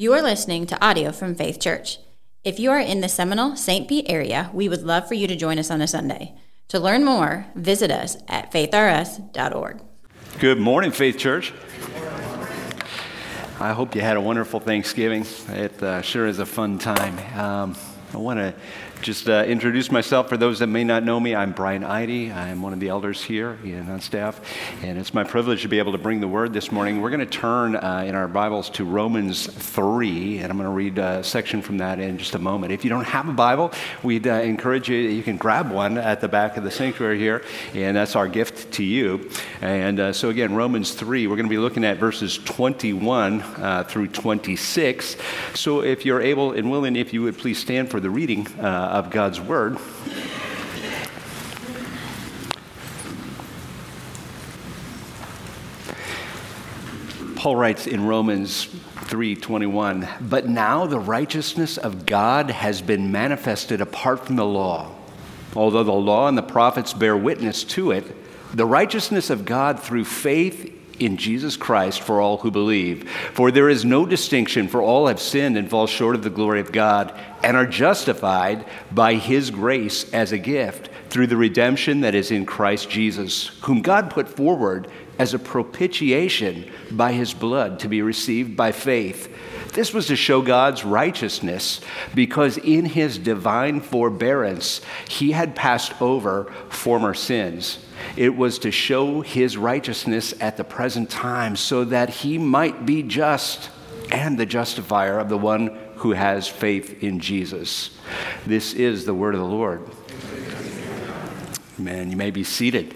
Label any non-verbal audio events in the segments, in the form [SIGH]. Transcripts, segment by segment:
You are listening to audio from Faith Church. If you are in the Seminole, St. Pete area, we would love for you to join us on a Sunday. To learn more, visit us at faithrus.org. Good morning, Faith Church. I hope you had a wonderful Thanksgiving. It uh, sure is a fun time. Um, I want to just uh, introduce myself for those that may not know me. I'm Brian Eide. I'm one of the elders here and on staff, and it's my privilege to be able to bring the word this morning. We're going to turn uh, in our Bibles to Romans 3, and I'm going to read a section from that in just a moment. If you don't have a Bible, we'd uh, encourage you, you can grab one at the back of the sanctuary here, and that's our gift to you. And uh, so, again, Romans 3, we're going to be looking at verses 21 uh, through 26. So, if you're able and willing, if you would please stand for the reading uh, of God's Word. Paul writes in Romans 3:21, "But now the righteousness of God has been manifested apart from the law. Although the law and the prophets bear witness to it, the righteousness of God through faith in Jesus Christ for all who believe. For there is no distinction, for all have sinned and fall short of the glory of God, and are justified by his grace as a gift through the redemption that is in Christ Jesus, whom God put forward as a propitiation by his blood to be received by faith. This was to show God's righteousness because in his divine forbearance he had passed over former sins. It was to show his righteousness at the present time so that he might be just and the justifier of the one who has faith in Jesus. This is the word of the Lord. Man, you may be seated.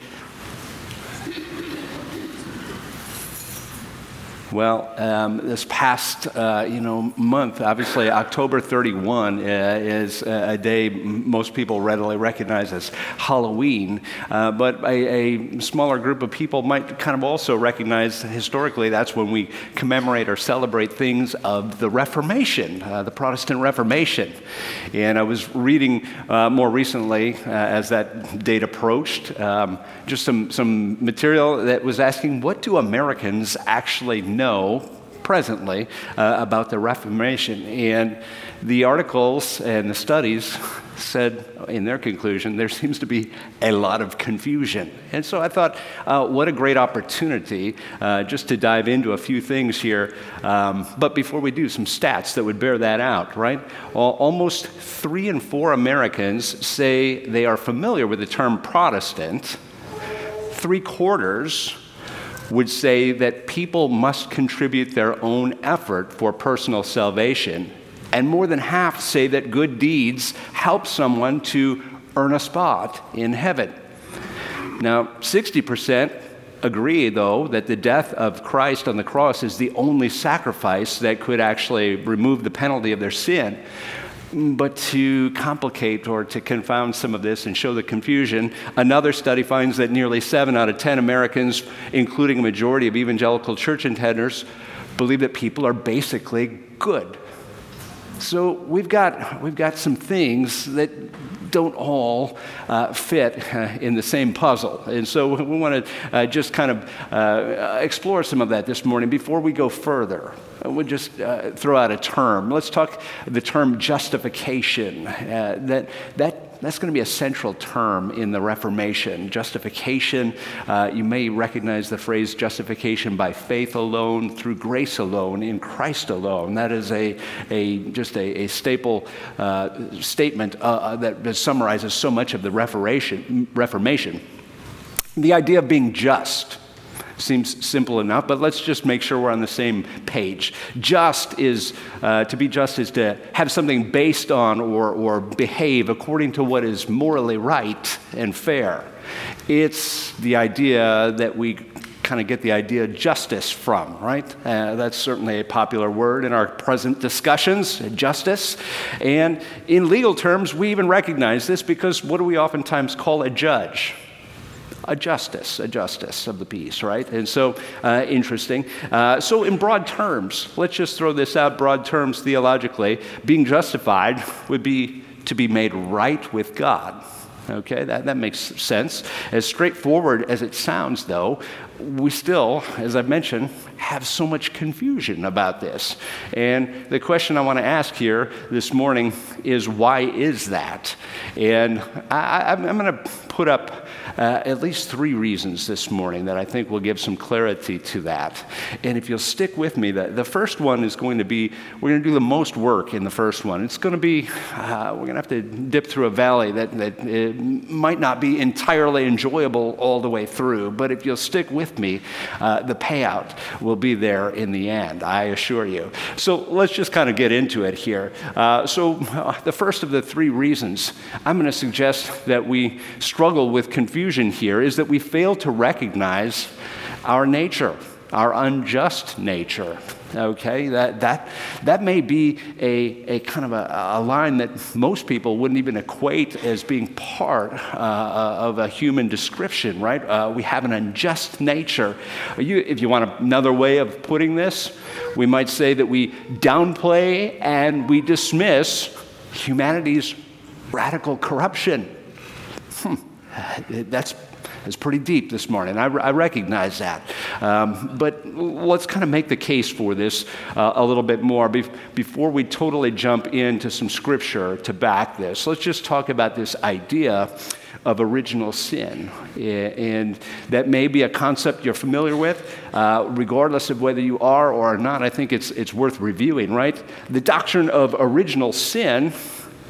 Well, um, this past uh, you know month, obviously October 31 uh, is a day most people readily recognize as Halloween, uh, but a, a, smaller group of people might kind of also recognize historically that's when we commemorate or celebrate things of the Reformation, uh, the Protestant Reformation. And I was reading uh, more recently uh, as that date approached, um, just some some material that was asking what do Americans actually know know presently uh, about the Reformation. And the articles and the studies said, in their conclusion, there seems to be a lot of confusion. And so I thought, uh, what a great opportunity uh, just to dive into a few things here. Um, but before we do, some stats that would bear that out, right? Almost three in four Americans say they are familiar with the term Protestant. Three quarters would say that people must contribute their own effort for personal salvation. And more than half say that good deeds help someone to earn a spot in heaven. Now, 60% agree, though, that the death of Christ on the cross is the only sacrifice that could actually remove the penalty of their sin. But to complicate or to confound some of this and show the confusion, another study finds that nearly seven out of 10 Americans, including a majority of evangelical church attenders, believe that people are basically good. So we've got, we've got some things that don't all uh, fit uh, in the same puzzle. And so we want to uh, just kind of uh, explore some of that this morning before we go further. We'll just uh, throw out a term. Let's talk the term justification. Uh, that, that, that's going to be a central term in the Reformation. Justification, uh, you may recognize the phrase justification by faith alone, through grace alone, in Christ alone. That is a, a, just a, a staple uh, statement uh, uh, that summarizes so much of the Reformation. Reformation. The idea of being just Seems simple enough, but let's just make sure we're on the same page. Just is, uh, to be just is to have something based on or, or behave according to what is morally right and fair. It's the idea that we kind of get the idea justice from, right? Uh, that's certainly a popular word in our present discussions, justice. And in legal terms, we even recognize this because what do we oftentimes call a judge? A justice, a justice of the peace, right? And so, uh, interesting. Uh, so, in broad terms, let's just throw this out broad terms theologically. Being justified [LAUGHS] would be to be made right with God. Okay, that, that makes sense. As straightforward as it sounds, though, we still, as I've mentioned, have so much confusion about this. And the question I want to ask here this morning is why is that? And I, am going to put up uh, at least three reasons this morning that I think will give some clarity to that. And if you'll stick with me, the, the first one is going to be we're going to do the most work in the first one. It's going to be, uh, we're going to have to dip through a valley that, that might not be entirely enjoyable all the way through, but if you'll stick with me, uh, the payout will be there in the end, I assure you. So let's just kind of get into it here. Uh, so, uh, the first of the three reasons I'm going to suggest that we struggle with confusion here is that we fail to recognize our nature, our unjust nature. Okay, that, that, that may be a, a kind of a, a line that most people wouldn't even equate as being part uh of a human description, right? Uh, we have an unjust nature. You, if you want another way of putting this, we might say that we downplay and we dismiss humanity's radical corruption. [SIGHS] That's is pretty deep this morning. I, I recognize that. Um, but let's kind of make the case for this uh, a little bit more Be- before we totally jump into some scripture to back this. Let's just talk about this idea of original sin. And that may be a concept you're familiar with, uh, regardless of whether you are or are not. I think it's, it's worth reviewing, right? The doctrine of original sin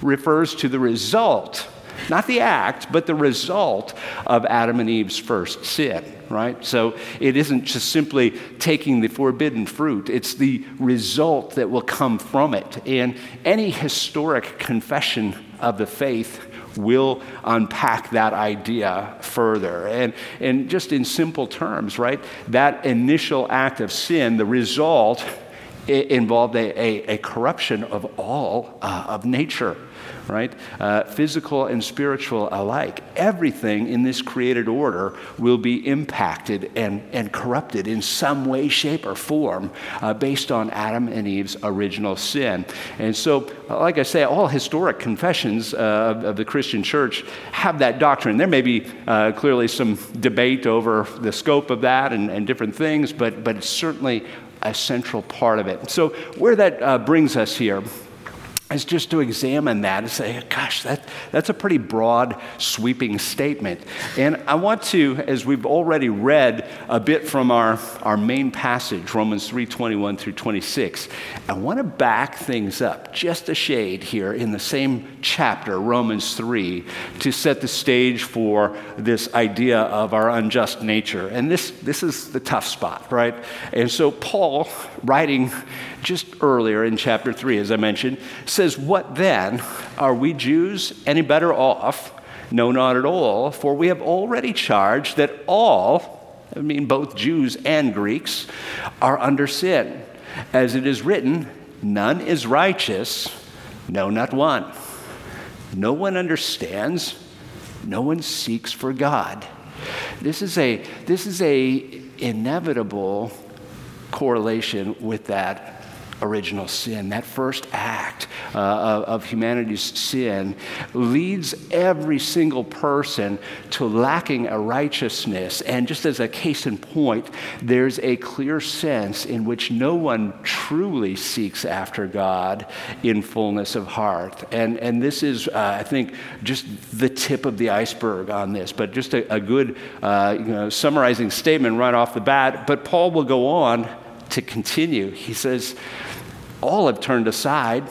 refers to the result not the act, but the result of Adam and Eve's first sin, right? So it isn't just simply taking the forbidden fruit, it's the result that will come from it. And any historic confession of the faith will unpack that idea further. And, and just in simple terms, right, that initial act of sin, the result, involved a, a, a corruption of all uh, of nature right? Uh, physical and spiritual alike. Everything in this created order will be impacted and, and corrupted in some way, shape, or form uh, based on Adam and Eve's original sin. And so, like I say, all historic confessions uh, of, of, the Christian church have that doctrine. There may be uh, clearly some debate over the scope of that and, and different things, but, but it's certainly a central part of it. So, where that uh, brings us here is just to examine that and say, gosh, that, that's a pretty broad, sweeping statement. And I want to, as we've already read a bit from our, our main passage, Romans 3 21 through 26, I want to back things up just a shade here in the same chapter, Romans 3, to set the stage for this idea of our unjust nature. And this, this is the tough spot, right? And so, Paul, writing just earlier in chapter 3, as I mentioned, says, What then? Are we Jews any better off? No, not at all, for we have already charged that all, I mean both Jews and Greeks, are under sin. As it is written, none is righteous, no, not one. No one understands, no one seeks for God. This is a, this is a inevitable correlation with that original sin, that first act uh, of, of humanity's sin, leads every single person to lacking a righteousness. And just as a case in point, there's a clear sense in which no one truly seeks after God in fullness of heart. And, and this is, uh, I think, just the tip of the iceberg on this, but just a, a good uh, you know, summarizing statement right off the bat. But Paul will go on to continue. He says, All have turned aside.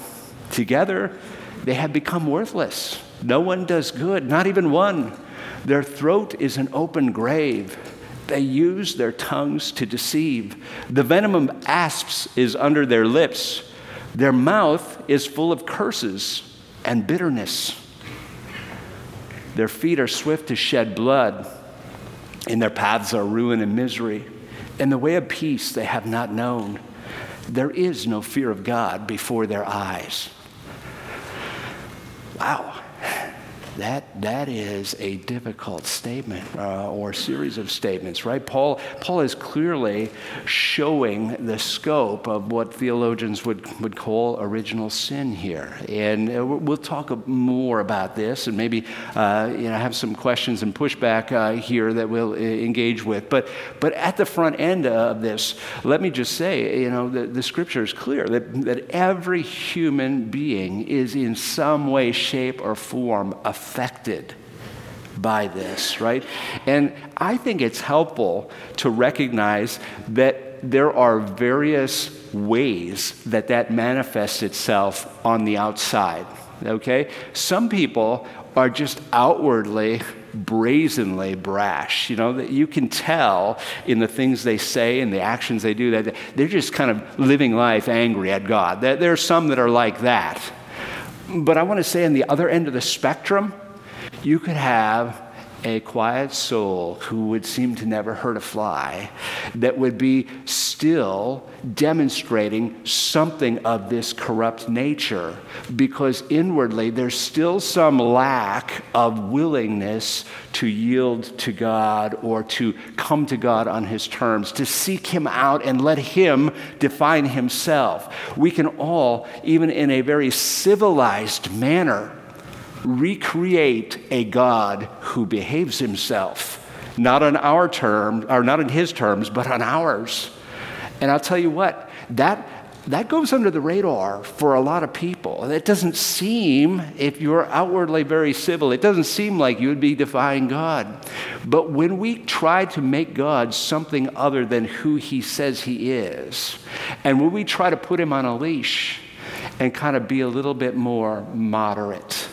Together, they have become worthless. No one does good, not even one. Their throat is an open grave. They use their tongues to deceive. The venom of asps is under their lips. Their mouth is full of curses and bitterness. Their feet are swift to shed blood. and their paths are ruin and misery. In the way of peace they have not known. There is no fear of God before their eyes. Wow. That, that is a difficult statement uh, or series of statements, right? Paul, Paul is clearly showing the scope of what theologians would, would call original sin here. And uh, we'll talk more about this and maybe uh, you know, have some questions and pushback uh, here that we'll uh, engage with. But, but at the front end of this, let me just say, you know, the, the scripture is clear that, that every human being is in some way, shape, or form affected by this, right? And I think it's helpful to recognize that there are various ways that that manifests itself on the outside, okay? Some people are just outwardly brazenly brash. You know, that you can tell in the things they say and the actions they do that they're just kind of living life angry at God. There are some that are like that. But I want to say on the other end of the spectrum, you could have a quiet soul who would seem to never hurt a fly, that would be still demonstrating something of this corrupt nature, because inwardly there's still some lack of willingness to yield to God or to come to God on His terms, to seek Him out and let Him define Himself. We can all, even in a very civilized manner, recreate a God who behaves himself, not on our terms, or not on his terms, but on ours. And I'll tell you what, that, that goes under the radar for a lot of people. It doesn't seem, if you're outwardly very civil, it doesn't seem like you would be defying God. But when we try to make God something other than who he says he is, and when we try to put him on a leash and kind of be a little bit more moderate,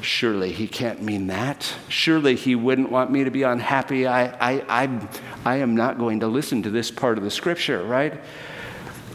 Surely he can't mean that. Surely he wouldn't want me to be unhappy. I, I, I, I am not going to listen to this part of the scripture, right?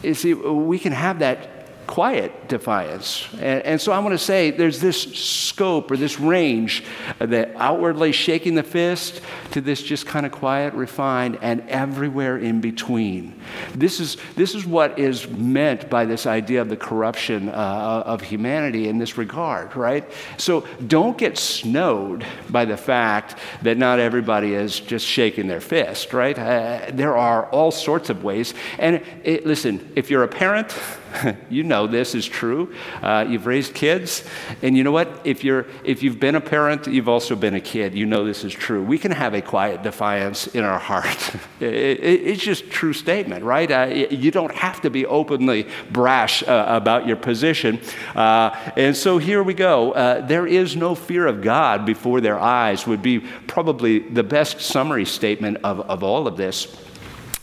You see, we can have that quiet defiance. And, and, so I want to say there's this scope or this range that outwardly shaking the fist to this just kind of quiet, refined, and everywhere in between. This is, this is what is meant by this idea of the corruption uh, of humanity in this regard, right? So don't get snowed by the fact that not everybody is just shaking their fist, right? Uh, there are all sorts of ways. And it, listen, if you're a parent, [LAUGHS] you know this is true. Uh, you've raised kids, and you know what? If you're if you've been a parent, you've also been a kid. You know this is true. We can have a quiet defiance in our heart. [LAUGHS] it, it, it's just true statement, right? Uh, you don't have to be openly brash uh, about your position. Uh, and so here we go. Uh, there is no fear of God before their eyes would be probably the best summary statement of, of all of this.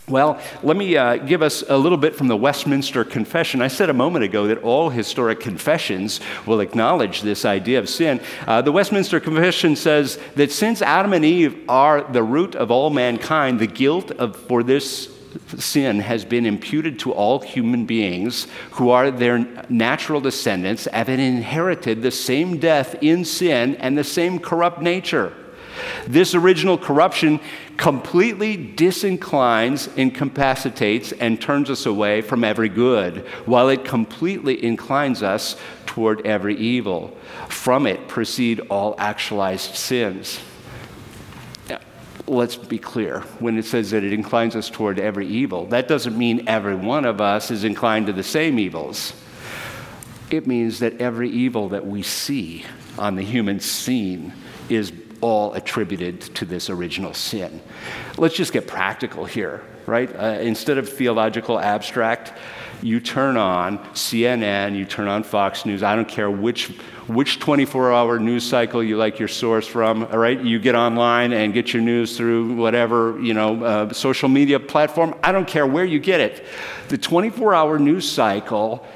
Well, let me uh, give us a little bit from the Westminster Confession. I said a moment ago that all historic confessions will acknowledge this idea of sin. Uh, the Westminster Confession says that since Adam and Eve are the root of all mankind, the guilt of, for this sin has been imputed to all human beings who are their natural descendants, having inherited the same death in sin and the same corrupt nature. This original corruption completely disinclines, incapacitates, and turns us away from every good, while it completely inclines us toward every evil. From it proceed all actualized sins. Let's be clear. When it says that it inclines us toward every evil, that doesn't mean every one of us is inclined to the same evils. It means that every evil that we see on the human scene is all attributed to this original sin. Let's just get practical here, right? Uh, instead of theological abstract, you turn on CNN, you turn on Fox News, I don't care which which 24 hour news cycle you like your source from all right you get online and get your news through whatever you know uh, social media platform i don't care where you get it the 24 hour news cycle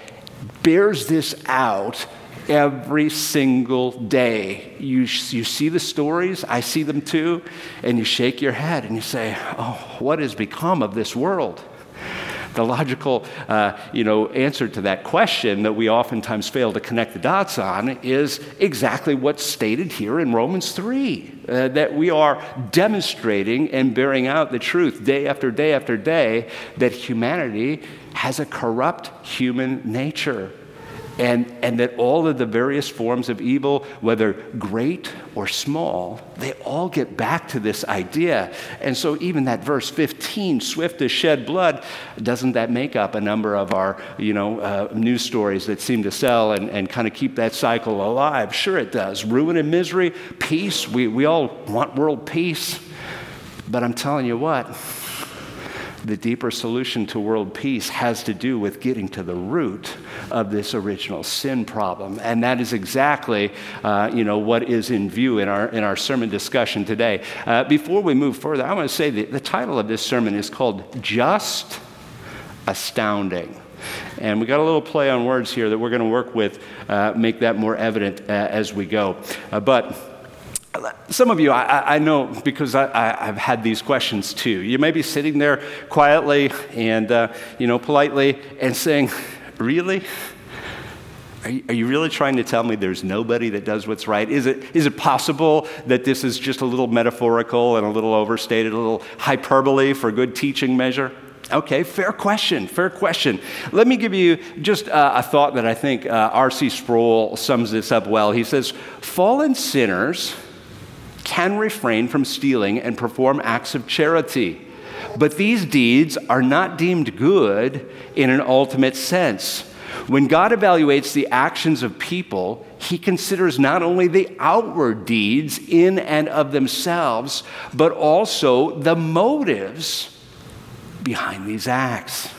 bears this out every single day. You, you see the stories, I see them too, and you shake your head and you say, Oh, what has become of this world? The logical uh, you know, answer to that question that we oftentimes fail to connect the dots on is exactly what's stated here in Romans 3 uh, that we are demonstrating and bearing out the truth day after day after day that humanity has a corrupt human nature and, and that all of the various forms of evil, whether great or small, they all get back to this idea. And so, even that verse 15, swift to shed blood, doesn't that make up a number of our you know, uh, news stories that seem to sell and, and kind of keep that cycle alive? Sure, it does. Ruin and misery, peace. We, we all want world peace. But I'm telling you what, the deeper solution to world peace has to do with getting to the root of this original sin problem. And that is exactly, uh, you know, what is in view in our, in our sermon discussion today. Uh, before we move further, I want to say that the title of this sermon is called Just Astounding. And we got a little play on words here that we're going to work with, uh, make that more evident uh, as we go. Uh, but some of you, I, I know because I, have had these questions too. You may be sitting there quietly and, uh, you know, politely and saying, Really? Are you, are you, really trying to tell me there's nobody that does what's right? Is it, is it possible that this is just a little metaphorical and a little overstated, a little hyperbole for good teaching measure? Okay, fair question, fair question. Let me give you just uh, a thought that I think uh, R.C. Sproul sums this up well. He says, Fallen sinners can refrain from stealing and perform acts of charity. But these deeds are not deemed good in an ultimate sense. When God evaluates the actions of people, he considers not only the outward deeds in and of themselves, but also the motives behind these acts.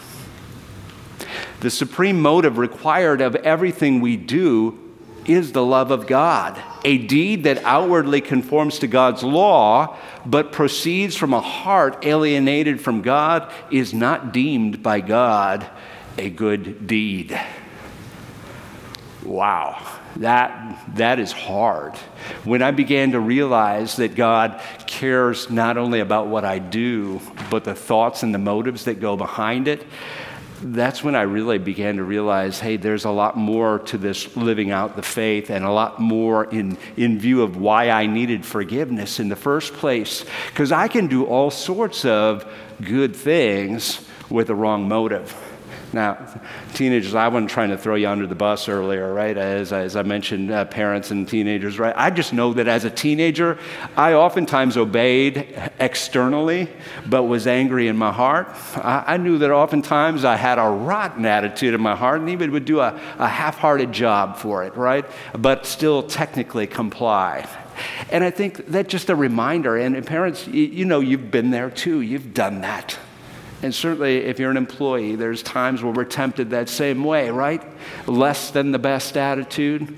The supreme motive required of everything we do is the love of God, a deed that outwardly conforms to God's law, but proceeds from a heart alienated from God, is not deemed by God a good deed. Wow, that, that is hard. When I began to realize that God cares not only about what I do, but the thoughts and the motives that go behind it, that's when I really began to realize hey, there's a lot more to this living out the faith and a lot more in, in view of why I needed forgiveness in the first place. Because I can do all sorts of good things with the wrong motive. Now, teenagers, I wasn't trying to throw you under the bus earlier, right? As, as I mentioned, uh, parents and teenagers, right? I just know that as a teenager, I oftentimes obeyed externally, but was angry in my heart. I, I knew that oftentimes I had a rotten attitude in my heart and even would do a, a half hearted job for it, right? But still technically comply. And I think that's just a reminder. And parents, you, you know, you've been there too, you've done that. And certainly, if you're an employee, there's times where we're tempted that same way, right? Less than the best attitude.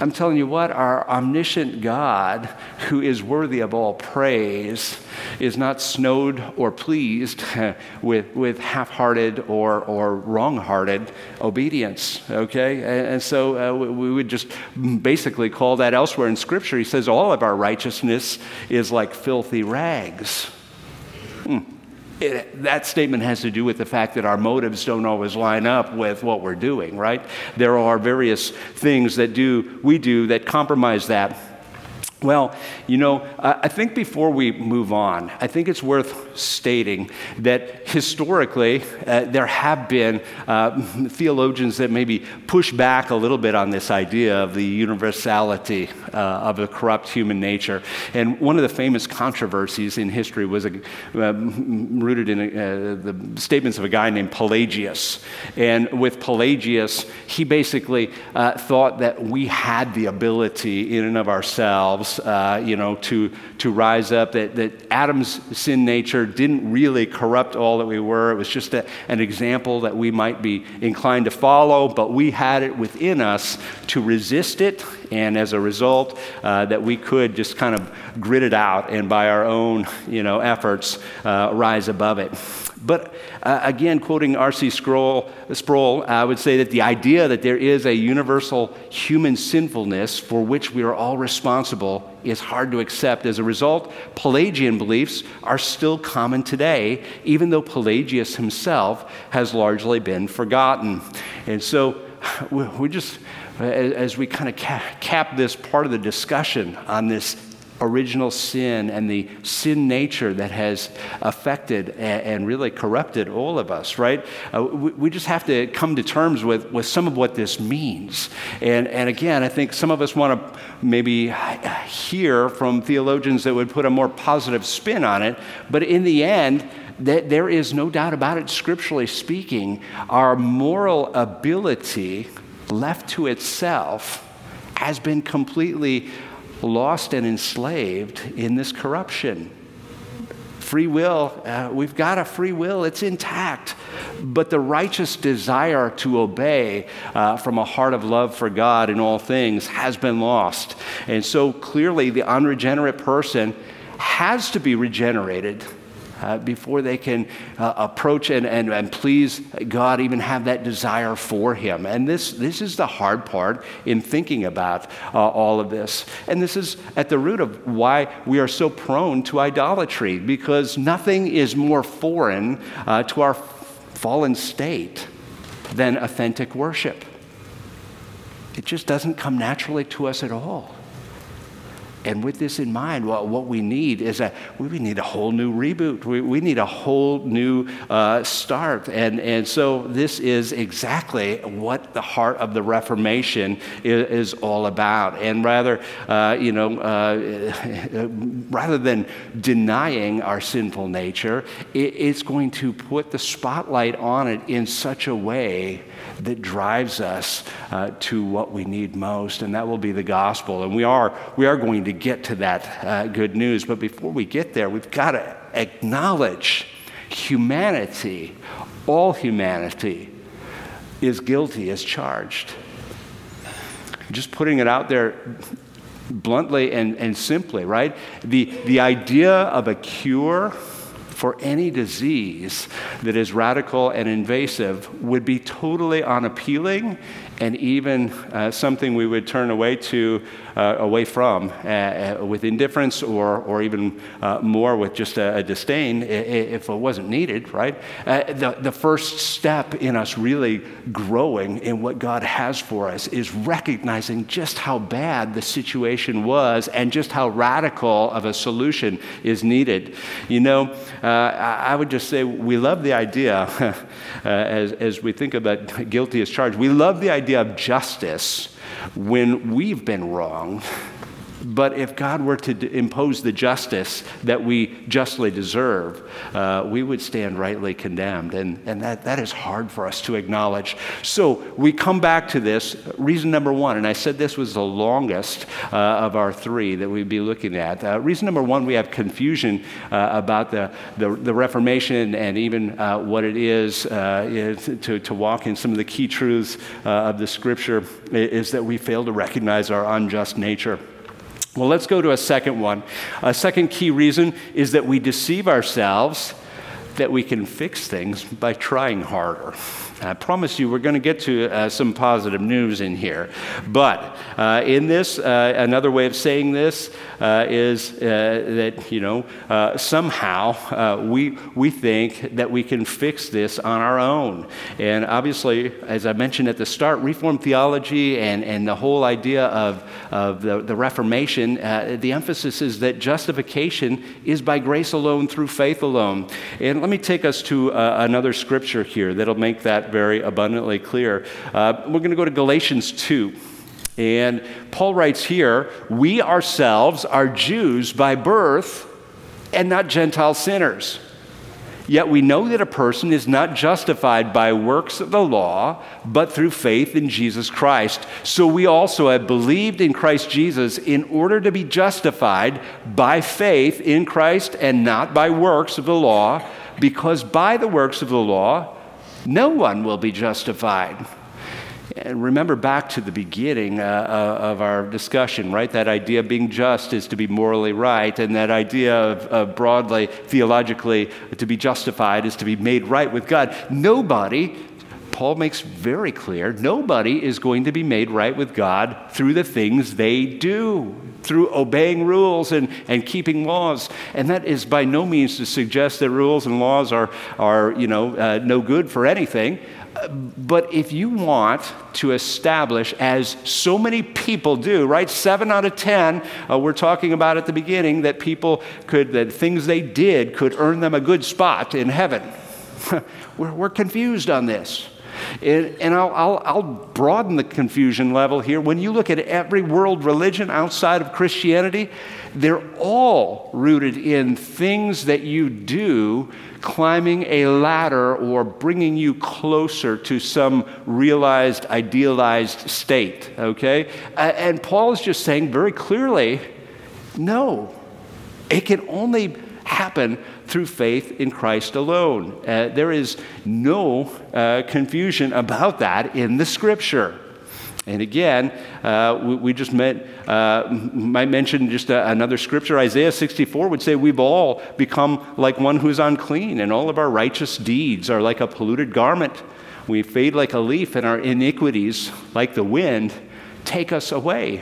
I'm telling you what, our omniscient God, who is worthy of all praise, is not snowed or pleased [LAUGHS] with, with half hearted or, or wrong hearted obedience, okay? And, and so uh, we, we would just basically call that elsewhere in Scripture. He says all of our righteousness is like filthy rags. Hmm it, that statement has to do with the fact that our motives don't always line up with what we're doing, right? There are various things that do we do that compromise that. Well, you know, I think before we move on, I think it's worth stating that historically uh, there have been uh, theologians that maybe push back a little bit on this idea of the universality uh, of the corrupt human nature. And one of the famous controversies in history was uh, rooted in uh, the statements of a guy named Pelagius. And with Pelagius, he basically uh, thought that we had the ability in and of ourselves uh, you know, to, to rise up, that, that Adam's sin nature didn't really corrupt all that we were. It was just a, an example that we might be inclined to follow, but we had it within us to resist it, and as a result, uh, that we could just kind of grit it out and by our own, you know, efforts uh, rise above it. But uh, again, quoting R.C. Sproul, Sproul, I would say that the idea that there is a universal human sinfulness for which we are all responsible is hard to accept. As a result, Pelagian beliefs are still common today, even though Pelagius himself has largely been forgotten. And so [LAUGHS] we just, as we kind of cap this part of the discussion on this original sin and the sin nature that has affected and, really corrupted all of us, right? Uh, we, we, just have to come to terms with, with some of what this means. And, and again, I think some of us want to maybe hear from theologians that would put a more positive spin on it, but in the end, there is no doubt about it, scripturally speaking, our moral ability left to itself has been completely lost and enslaved in this corruption. Free will, uh, we've got a free will, it's intact. But the righteous desire to obey uh, from a heart of love for God in all things has been lost. And so clearly, the unregenerate person has to be regenerated uh, before they can uh, approach and, and, and please God, even have that desire for Him. And this, this is the hard part in thinking about uh, all of this. And this is at the root of why we are so prone to idolatry, because nothing is more foreign uh, to our fallen state than authentic worship. It just doesn't come naturally to us at all. And with this in mind, well, what we need is a we need a whole new reboot. We, we need a whole new uh, start. And, and so this is exactly what the heart of the Reformation is, is all about. And rather, uh, you know, uh, [LAUGHS] rather than denying our sinful nature, it, it's going to put the spotlight on it in such a way that drives us uh, to what we need most, and that will be the gospel. And we are, we are going to get to that uh, good news. But before we get there, we've got to acknowledge humanity, all humanity, is guilty, is charged. Just putting it out there bluntly and, and simply, right? The, the idea of a cure for any disease that is radical and invasive would be totally unappealing and even uh, something we would turn away to uh, away from uh, uh, with indifference or, or even uh, more with just a, a, disdain if it wasn't needed, right? Uh, the, the first step in us really growing in what God has for us is recognizing just how bad the situation was and just how radical of a solution is needed. You know, I would just say we love the idea, [LAUGHS] as, as we think about guilty as charged, we love the idea of justice when we've been wronged but if God were to d- impose the justice that we justly deserve, uh, we would stand rightly condemned. And, and that, that is hard for us to acknowledge. So we come back to this. Reason number one, and I said this was the longest uh, of our three that we'd be looking at. Uh, reason number one, we have confusion uh, about the, the, the, Reformation and even uh, what it is, uh, to, to walk in some of the key truths of the scripture, is that we fail to recognize our unjust nature. Well, let's go to a second one. A second key reason is that we deceive ourselves that we can fix things by trying harder. I promise you, we're going to get to uh, some positive news in here. But uh, in this, uh, another way of saying this uh, is uh, that, you know, uh, somehow we, we think that we can fix this on our own. And obviously, as I mentioned at the start, Reformed theology and, and the whole idea of, of the, the Reformation, the emphasis is that justification is by grace alone through faith alone. And let me take us to another scripture here that'll make very abundantly clear. Uh, we're going to go to Galatians 2. And Paul writes here, We ourselves are Jews by birth and not Gentile sinners. Yet we know that a person is not justified by works of the law, but through faith in Jesus Christ. So we also have believed in Christ Jesus in order to be justified by faith in Christ and not by works of the law, because by the works of the law, no one will be justified. And remember back to the beginning uh, uh, of our discussion, right? That idea of being just is to be morally right, and that idea of, of broadly, theologically, to be justified is to be made right with God. Nobody Paul makes very clear nobody is going to be made right with God through the things they do. Through obeying rules and, and keeping laws. And that is by no means to suggest that rules and laws are, are you know, uh, no good for anything. But if you want to establish, as so many people do, right? Seven out of ten, uh, we're talking about at the beginning that people could, that things they did could earn them a good spot in heaven. [LAUGHS] we're, we're confused on this. And, and I'll, I'll, I'll, broaden the confusion level here. When you look at every world religion outside of Christianity, they're all rooted in things that you do climbing a ladder or bringing you closer to some realized, idealized state, okay? And Paul is just saying very clearly no, it can only happen through faith in Christ alone. Uh, there is no uh, confusion about that in the scripture. And again, uh, we, we, just met, uh, might mention just a, another scripture. Isaiah 64 would say, We've all become like one who's unclean, and all of our righteous deeds are like a polluted garment. We fade like a leaf, and our iniquities, like the wind, take us away.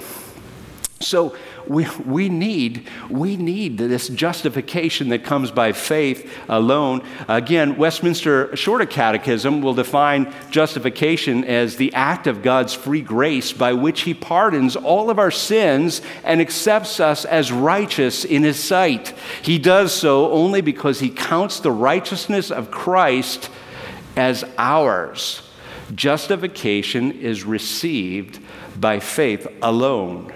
So we, we, need, we need this justification that comes by faith alone. Again, Westminster Shorter Catechism will define justification as the act of God's free grace by which He pardons all of our sins and accepts us as righteous in His sight. He does so only because He counts the righteousness of Christ as ours. Justification is received by faith alone.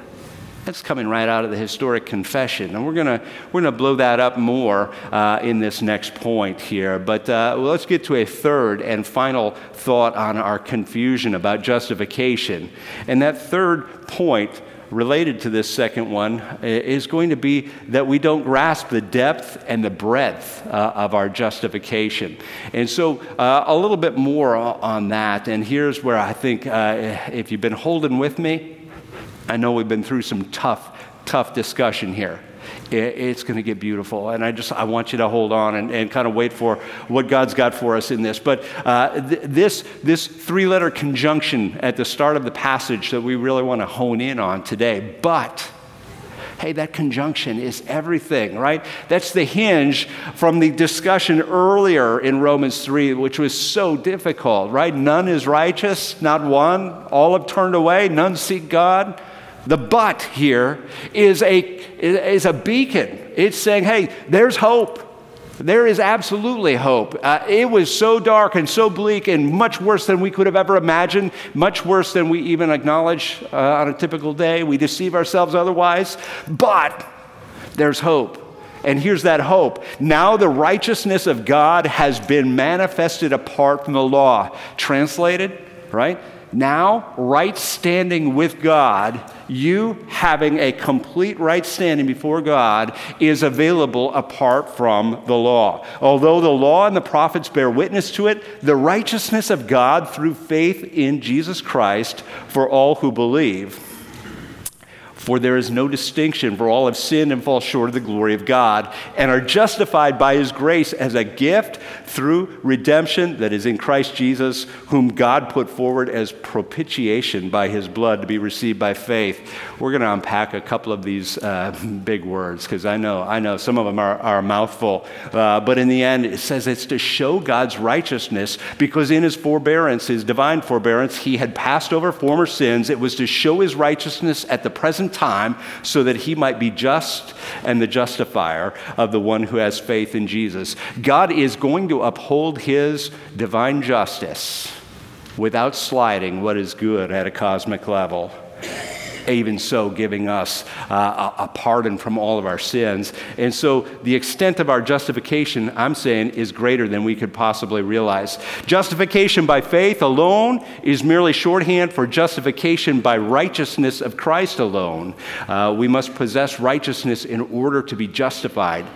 That's coming right out of the historic confession. And we're going we're gonna blow that up more uh, in this next point here. But uh, well, let's get to a third and final thought on our confusion about justification. And that third point related to this second one is going to be that we don't grasp the depth and the breadth uh, of our justification. And so, uh, a little bit more on that. And here's where I think, uh, if you've been holding with me, I know we've been through some tough, tough discussion here. It's going to get beautiful. And I just, I want you to hold on and, and kind of wait for what God's got for us in this. But uh, th- this, this three letter conjunction at the start of the passage that we really want to hone in on today, but hey, that conjunction is everything, right? That's the hinge from the discussion earlier in Romans 3, which was so difficult, right? None is righteous, not one. All have turned away, none seek God. The but here is a, is a beacon. It's saying, hey, there's hope. There is absolutely hope. Uh, it was so dark and so bleak and much worse than we could have ever imagined, much worse than we even acknowledge uh, on a typical day. We deceive ourselves otherwise. But there's hope. And here's that hope. Now the righteousness of God has been manifested apart from the law. Translated, right? Now, right standing with God, you having a complete right standing before God, is available apart from the law. Although the law and the prophets bear witness to it, the righteousness of God through faith in Jesus Christ for all who believe. For there is no distinction, for all have sinned and fall short of the glory of God, and are justified by his grace as a gift through redemption that is in Christ Jesus, whom God put forward as propitiation by his blood to be received by faith. We're going to unpack a couple of these uh, [LAUGHS] big words because I know, I know some of them are, are a mouthful. Uh, but in the end, it says it's to show God's righteousness because in his forbearance, his divine forbearance, he had passed over former sins. It was to show his righteousness at the present time so that he might be just and the justifier of the one who has faith in Jesus. God is going to uphold his divine justice without sliding what is good at a cosmic level even so giving us uh, a pardon from all of our sins. And so the extent of our justification, I'm saying, is greater than we could possibly realize. Justification by faith alone is merely shorthand for justification by righteousness of Christ alone. Uh, we must possess righteousness in order to be justified.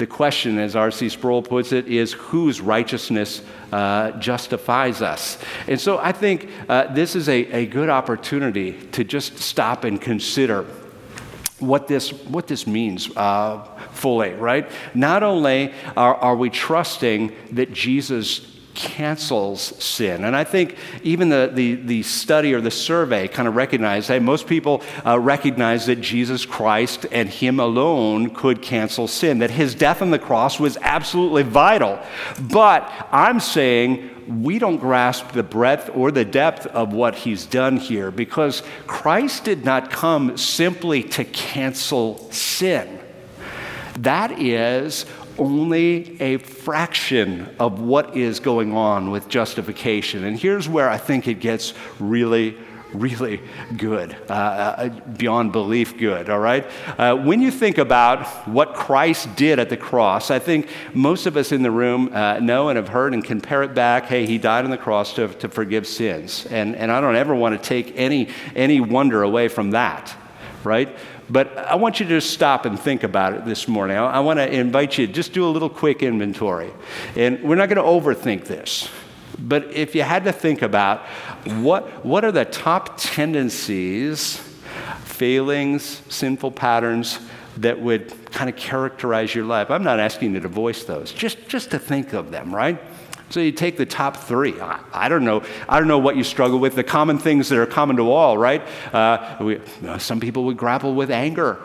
The question, as R.C. Sproul puts it, is whose righteousness uh, justifies us. And so I think uh, this is a, a good opportunity to just stop and consider what this, what this means uh, fully, right? Not only are, are we trusting that Jesus cancels sin. And I think even the, the, the study or the survey kind of recognized that most people uh, recognize that Jesus Christ and Him alone could cancel sin, that His death on the cross was absolutely vital. But I'm saying we don't grasp the breadth or the depth of what He's done here because Christ did not come simply to cancel sin. That is only a fraction of what is going on with justification. And here's where I think it gets really really good, uh, uh, beyond belief good, all right? Uh, when you think about what Christ did at the cross, I think most of us in the room uh, know and have heard and compare it back hey, he died on the cross to, to forgive sins. And, and I don't ever want to take any, any wonder away from that, right? But I want you to just stop and think about it this morning. I, I want to invite you to just do a little quick inventory. And we're not going to overthink this. But if you had to think about what, what are the top tendencies, failings, sinful patterns that would kind of characterize your life, I'm not asking you to voice those, just, just to think of them, right? So you take the top three. I, I, don't know. I don't know what you struggle with. The common things that are common to all, right? Uh, we, some people would grapple with anger.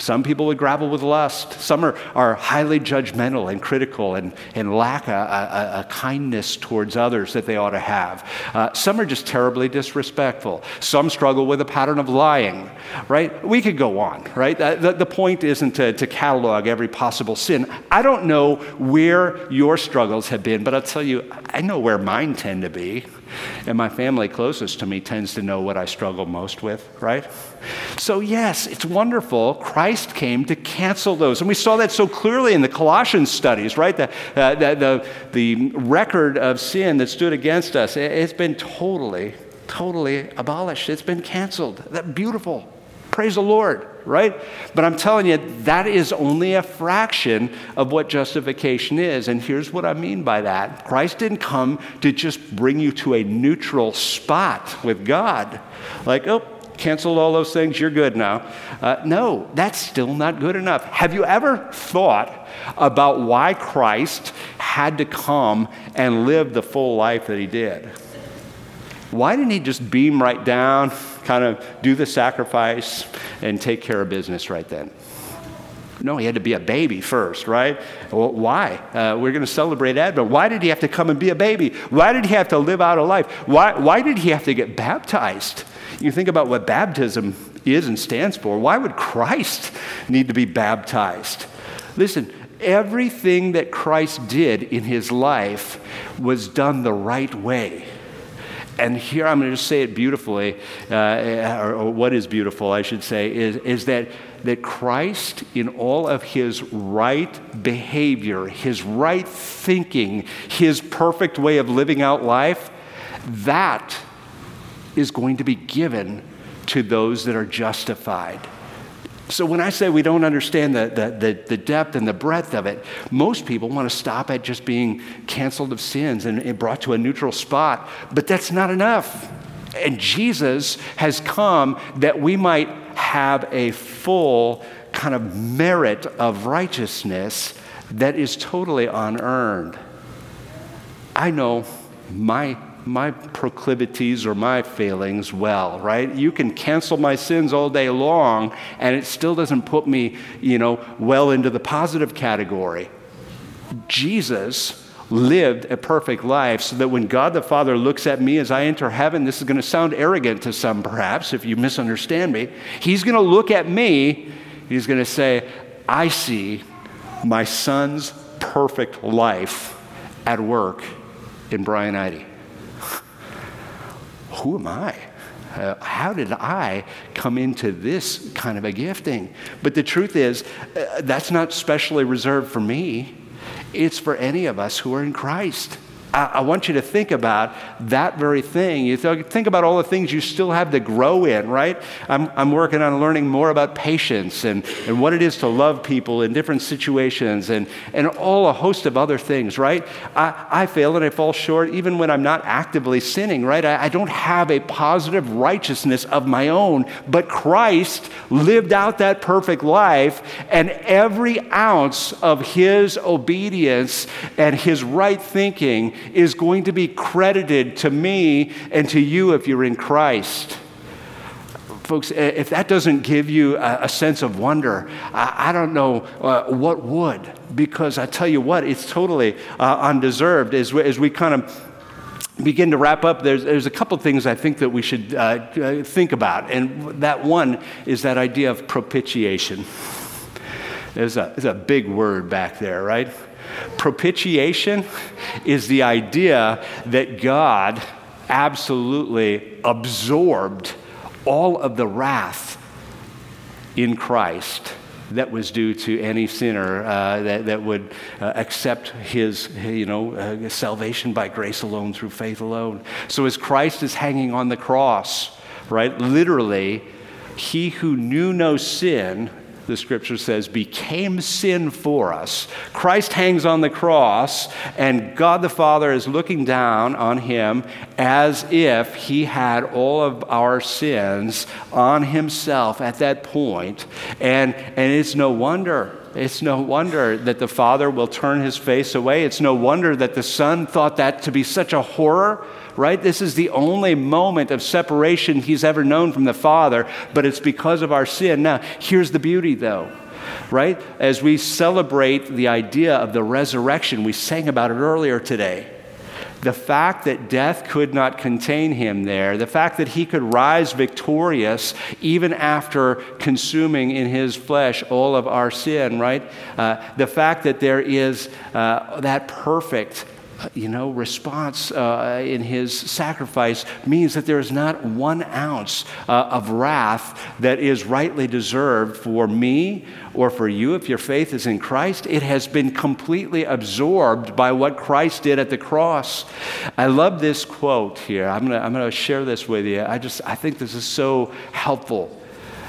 Some people would grapple with lust. Some are, are highly judgmental and critical and, and lack a, a, a kindness towards others that they ought to have. Uh, some are just terribly disrespectful. Some struggle with a pattern of lying, right? We could go on, right? The, the point isn't to, to catalog every possible sin. I don't know where your struggles have been, but I'll tell you, I know where mine tend to be. And my family closest to me tends to know what I struggle most with, right? So, yes, it's wonderful. Christ came to cancel those. And we saw that so clearly in the Colossians studies, right? The, uh, the, the, the, record of sin that stood against us, it's been totally, totally abolished. It's been canceled. That beautiful. Praise the Lord, right? But I'm telling you, that is only a fraction of what justification is. And here's what I mean by that Christ didn't come to just bring you to a neutral spot with God. Like, oh, canceled all those things, you're good now. Uh, no, that's still not good enough. Have you ever thought about why Christ had to come and live the full life that he did? Why didn't he just beam right down, kind of do the sacrifice, and take care of business right then? No, he had to be a baby first, right? Well, why? Uh, we're going to celebrate Advent. Why did he have to come and be a baby? Why did he have to live out a life? Why, why did he have to get baptized? You think about what baptism is and stands for. Why would Christ need to be baptized? Listen, everything that Christ did in his life was done the right way and here I'm going to say it beautifully, uh, or, or, what is beautiful, I should say, is, is that, that Christ, in all of his right behavior, his right thinking, his perfect way of living out life, that is going to be given to those that are justified. So when I say we don't understand the, the, the, the, depth and the breadth of it, most people want to stop at just being canceled of sins and, and brought to a neutral spot. But that's not enough. And Jesus has come that we might have a full kind of merit of righteousness that is totally unearned. I know my my proclivities or my failings well, right? You can cancel my sins all day long, and it still doesn't put me, you know, well into the positive category. Jesus lived a perfect life so that when God the Father looks at me as I enter heaven, this is going to sound arrogant to some perhaps if you misunderstand me. He's going to look at me, he's going to say, I see my son's perfect life at work in Brian Eide who am I? Uh, how did I come into this kind of a gifting? But the truth is, uh, that's not specially reserved for me. It's for any of us who are in Christ. I, I want you to think about that very thing. You th- think about all the things you still have to grow in, right? I'm, I'm working on learning more about patience and, and what it is to love people in different situations and, and all a host of other things, right? I, I fail and I fall short even when I'm not actively sinning, right? I, I don't have a positive righteousness of my own, but Christ lived out that perfect life, and every ounce of his obedience and his right thinking is going to be credited to me and to you if you're in Christ. Folks, if that doesn't give you a, sense of wonder, I, don't know uh, what would, because I tell you what, it's totally uh, undeserved. As we, kind of begin to wrap up, there's, there's a couple things I think that we should uh think about. And that one is that idea of propitiation. There's a, there's a big word back there, right? Propitiation is the idea that God absolutely absorbed all of the wrath in Christ that was due to any sinner uh, that, that would uh, accept his, you know, uh, salvation by grace alone through faith alone. So as Christ is hanging on the cross, right, literally, he who knew no sin the scripture says, became sin for us. Christ hangs on the cross, and God the Father is looking down on him as if he had all of our sins on himself at that point. And, and it's no wonder it's no wonder that the Father will turn his face away. It's no wonder that the Son thought that to be such a horror right? This is the only moment of separation he's ever known from the Father, but it's because of our sin. Now, here's the beauty, though right? As we celebrate the idea of the resurrection, we sang about it earlier today. The fact that death could not contain him there, the fact that he could rise victorious even after consuming in his flesh all of our sin, right? Uh, the fact that there is uh, that perfect you know, response uh, in his sacrifice means that there is not one ounce uh, of wrath that is rightly deserved for me or for you if your faith is in Christ. It has been completely absorbed by what Christ did at the cross. I love this quote here. I'm going to I'm going to share this with you. I just I think this is so helpful.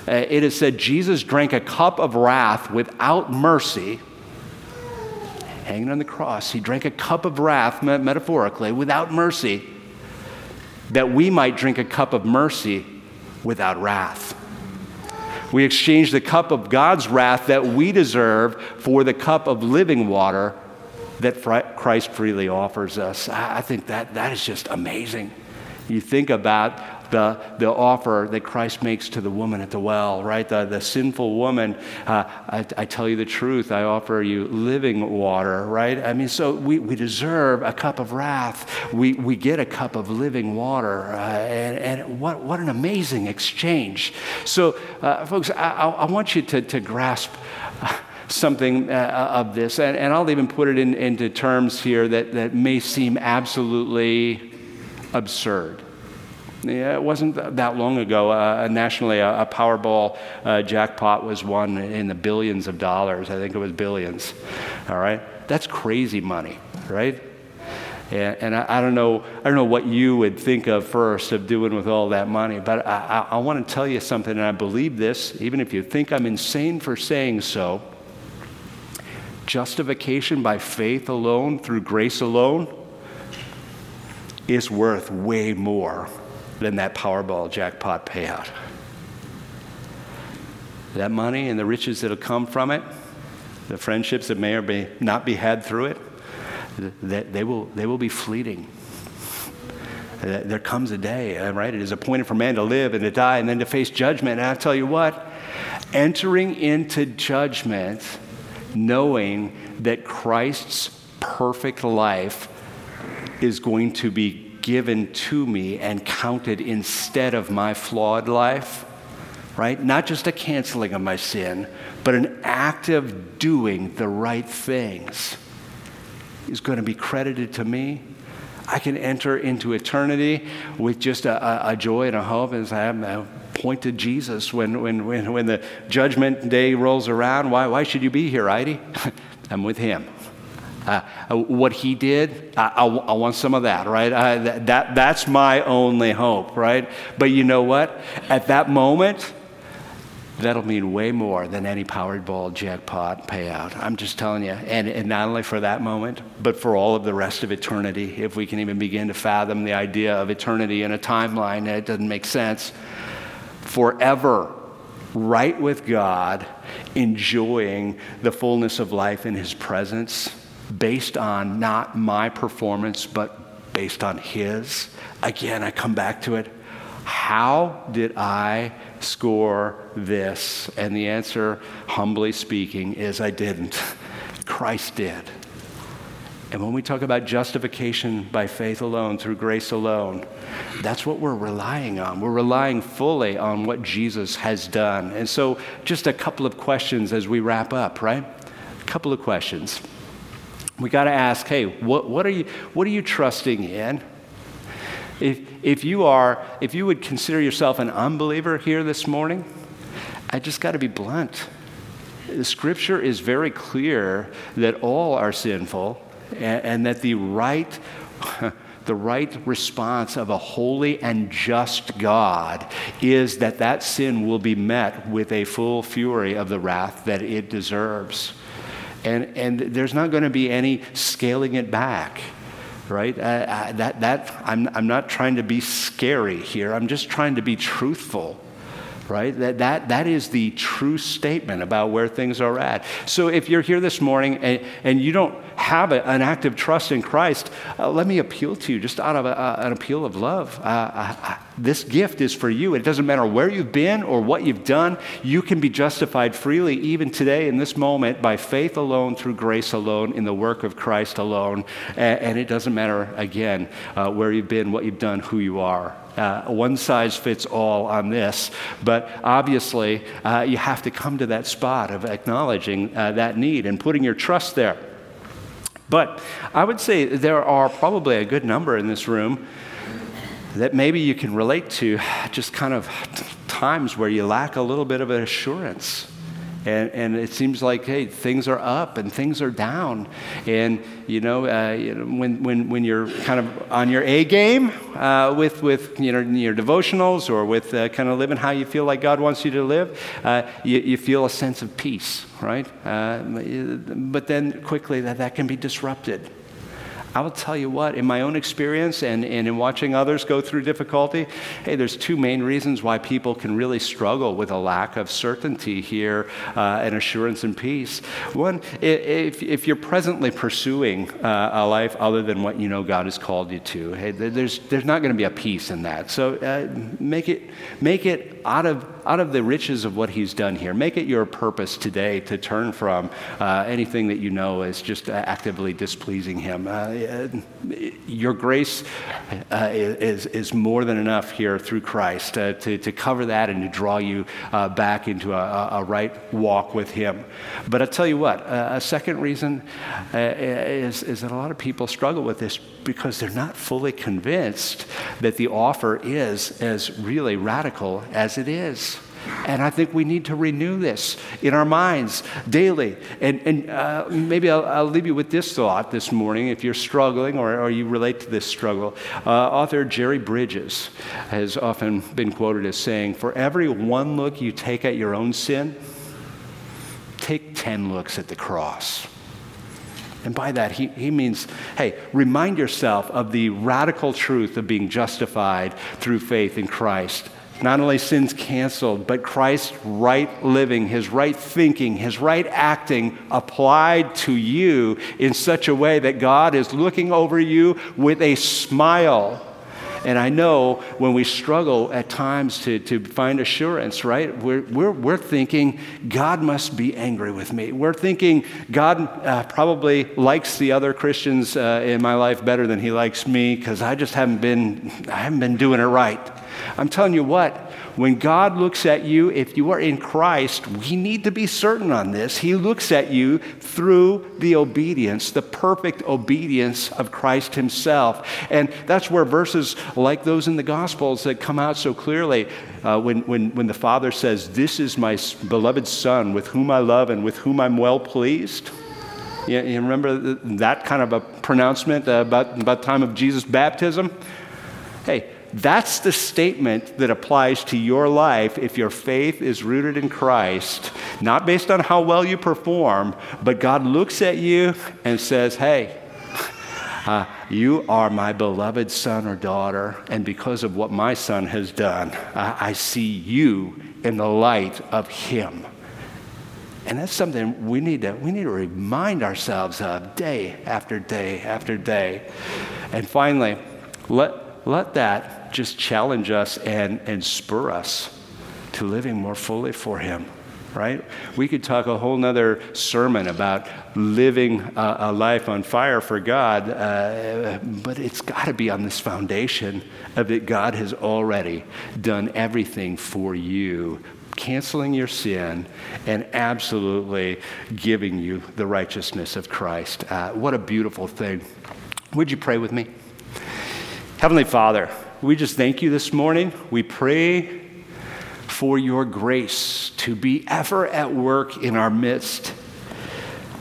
Uh, it is said Jesus drank a cup of wrath without mercy hanging on the cross, he drank a cup of wrath, metaphorically, without mercy, that we might drink a cup of mercy without wrath. We exchange the cup of God's wrath that we deserve for the cup of living water that Christ freely offers us. I think that, that is just amazing. You think about the, the offer that Christ makes to the woman at the well, right? The, the sinful woman, uh, I, I, tell you the truth, I offer you living water, right? I mean, so we, we deserve a cup of wrath. We, we get a cup of living water. Uh, and and what, what an amazing exchange. So, uh, folks, I, I, want you to, to grasp something uh, of this. And, and, I'll even put it in, into terms here that, that may seem absolutely absurd. Yeah, it wasn't that long ago. Uh, nationally, a, a Powerball uh, jackpot was won in the billions of dollars. I think it was billions. All right, that's crazy money, right? And, and I, I, don't know, I don't know what you would think of first of doing with all that money, but I, I, I want to tell you something, and I believe this, even if you think I'm insane for saying so. Justification by faith alone, through grace alone, is worth way more than that Powerball jackpot payout. That money and the riches that'll come from it, the friendships that may or may not be had through it, they will, they will be fleeting. There comes a day, uh, right? It is appointed for man to live and to die and then to face judgment. And I tell you what, entering into judgment, knowing that Christ's perfect life is going to be given to me and counted instead of my flawed life, right? Not just a canceling of my sin, but an active doing the right things is going to be credited to me. I can enter into eternity with just a, a, a joy and a hope as I am point to Jesus when, when, when, when the judgment day rolls around. Why, why should you be here, Eide? [LAUGHS] I'm with him. Uh, uh what he did, I, I, I, want some of that, right? Uh, that, that, that's my only hope, right? But you know what? At that moment, that'll mean way more than any Powerball jackpot payout. I'm just telling you. And, and not only for that moment, but for all of the rest of eternity. If we can even begin to fathom the idea of eternity in a timeline, it doesn't make sense. Forever, right with God, enjoying the fullness of life in His presence, based on not my performance, but based on His. Again, I come back to it. How did I score this? And the answer, humbly speaking, is I didn't. [LAUGHS] Christ did. And when we talk about justification by faith alone, through grace alone, that's what we're relying on. We're relying fully on what Jesus has done. And so, just a couple of questions as we wrap up, right? A couple of questions. We got to ask hey, what, what, are you, what are you trusting in? If, if, you are, if you would consider yourself an unbeliever here this morning, I just got to be blunt. The scripture is very clear that all are sinful and, and that the right, [LAUGHS] the right response of a holy and just God is that that sin will be met with a full fury of the wrath that it deserves. And, and there's not going to be any scaling it back right? That, that, I'm, I'm not trying to be scary here. I'm just trying to be truthful, right? That, that, that is the true statement about where things are at. So if you're here this morning and, and you don't have a, an active trust in Christ, uh, let me appeal to you just out of a, an appeal of love. Uh, I, I, this gift is for you. It doesn't matter where you've been or what you've done. You can be justified freely, even today in this moment, by faith alone, through grace alone, in the work of Christ alone. And, and it doesn't matter, again, uh, where you've been, what you've done, who you are. Uh, one size fits all on this, but obviously uh, you have to come to that spot of acknowledging uh, that need and putting your trust there. But I would say there are probably a good number in this room that maybe you can relate to just kind of times where you lack a little bit of assurance. And, and it seems like, hey, things are up and things are down. And, you know, uh, you know when, when, when you're kind of on your A game uh, with, with you know, your devotionals or with uh, kind of living how you feel like God wants you to live, uh, you, you feel a sense of peace, right? Uh, but then quickly that, that can be disrupted. I will tell you what, in my own experience and, and in watching others go through difficulty, hey, there's two main reasons why people can really struggle with a lack of certainty here uh, and assurance and peace. One, if, if you're presently pursuing uh, a life other than what you know God has called you to, hey, there's, there's not going to be a peace in that. So uh, make, it, make it out of, out of the riches of what He's done here. Make it your purpose today to turn from uh, anything that you know is just actively displeasing Him uh, uh, your grace uh, is, is more than enough here through Christ uh, to, to cover that and to draw you uh, back into a, a, right walk with Him. But I'll tell you what, a second reason uh, is, is that a lot of people struggle with this because they're not fully convinced that the offer is as really radical as it is. And I think we need to renew this in our minds daily. And, and uh, maybe I'll, I'll, leave you with this thought this morning if you're struggling or, or you relate to this struggle. Uh, author Jerry Bridges has often been quoted as saying, For every one look you take at your own sin, take 10 looks at the cross. And by that, he, he means, hey, remind yourself of the radical truth of being justified through faith in Christ not only sins canceled, but Christ's right living, his right thinking, his right acting applied to you in such a way that God is looking over you with a smile. And I know when we struggle at times to, to find assurance, right? We're, we're, we're thinking, God must be angry with me. We're thinking, God uh, probably likes the other Christians uh, in my life better than he likes me because I just haven't been, I haven't been doing it right. I'm telling you what, when God looks at you, if you are in Christ, we need to be certain on this. He looks at you through the obedience, the perfect obedience of Christ Himself. And that's where verses like those in the Gospels that come out so clearly uh, when, when, when the Father says, This is my beloved Son with whom I love and with whom I'm well pleased. You, you remember that kind of a pronouncement about, about the time of Jesus' baptism? Hey, that's the statement that applies to your life if your faith is rooted in Christ, not based on how well you perform, but God looks at you and says, Hey, [LAUGHS] uh, you are my beloved son or daughter, and because of what my son has done, I, I see you in the light of him. And that's something we need to, we need to remind ourselves of day after day after day. And finally, let, let that just challenge us and, and spur us to living more fully for Him, right? We could talk a whole nother sermon about living a, a life on fire for God, uh, but it's got to be on this foundation of that God has already done everything for you canceling your sin and absolutely giving you the righteousness of Christ. Uh, what a beautiful thing. Would you pray with me? Heavenly Father, we just thank you this morning. We pray for your grace to be ever at work in our midst.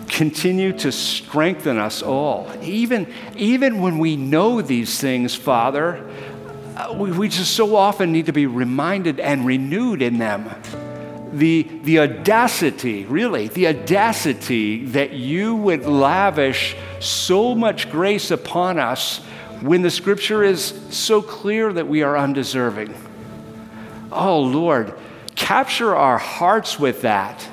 Continue to strengthen us all. Even, even when we know these things, Father, uh, we, we just so often need to be reminded and renewed in them. The, the audacity, really, the audacity that you would lavish so much grace upon us when the scripture is so clear that we are undeserving. Oh, Lord, capture our hearts with that.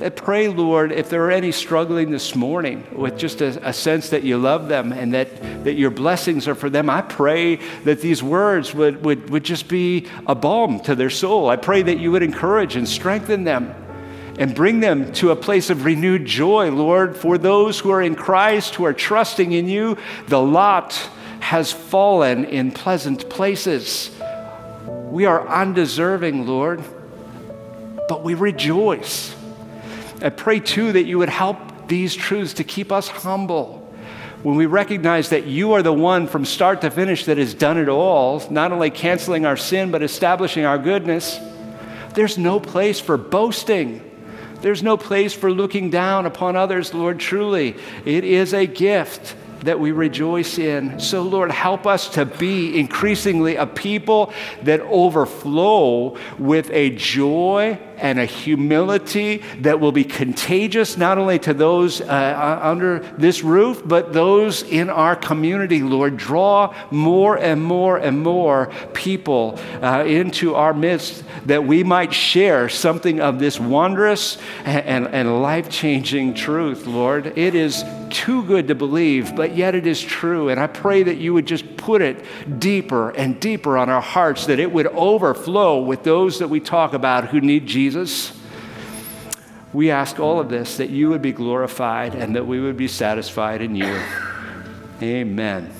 I pray, Lord, if there are any struggling this morning with just a, a, sense that you love them and that, that your blessings are for them, I pray that these words would, would, would just be a balm to their soul. I pray that you would encourage and strengthen them and bring them to a place of renewed joy, Lord, for those who are in Christ, who are trusting in you. The lot has fallen in pleasant places. We are undeserving, Lord, but we rejoice. I pray too that you would help these truths to keep us humble. When we recognize that you are the one from start to finish that has done it all, not only canceling our sin, but establishing our goodness, there's no place for boasting. There's no place for looking down upon others, Lord, truly. It is a gift that we rejoice in. So, Lord, help us to be increasingly a people that overflow with a joy and a humility that will be contagious not only to those uh, uh, under this roof, but those in our community, Lord. Draw more and more and more people uh, into our midst that we might share something of this wondrous and, and, and life changing truth, Lord. It is too good to believe, but yet it is true. And I pray that you would just put it deeper and deeper on our hearts, that it would overflow with those that we talk about who need Jesus. Jesus. We ask all of this that you would be glorified and that we would be satisfied in you. Amen.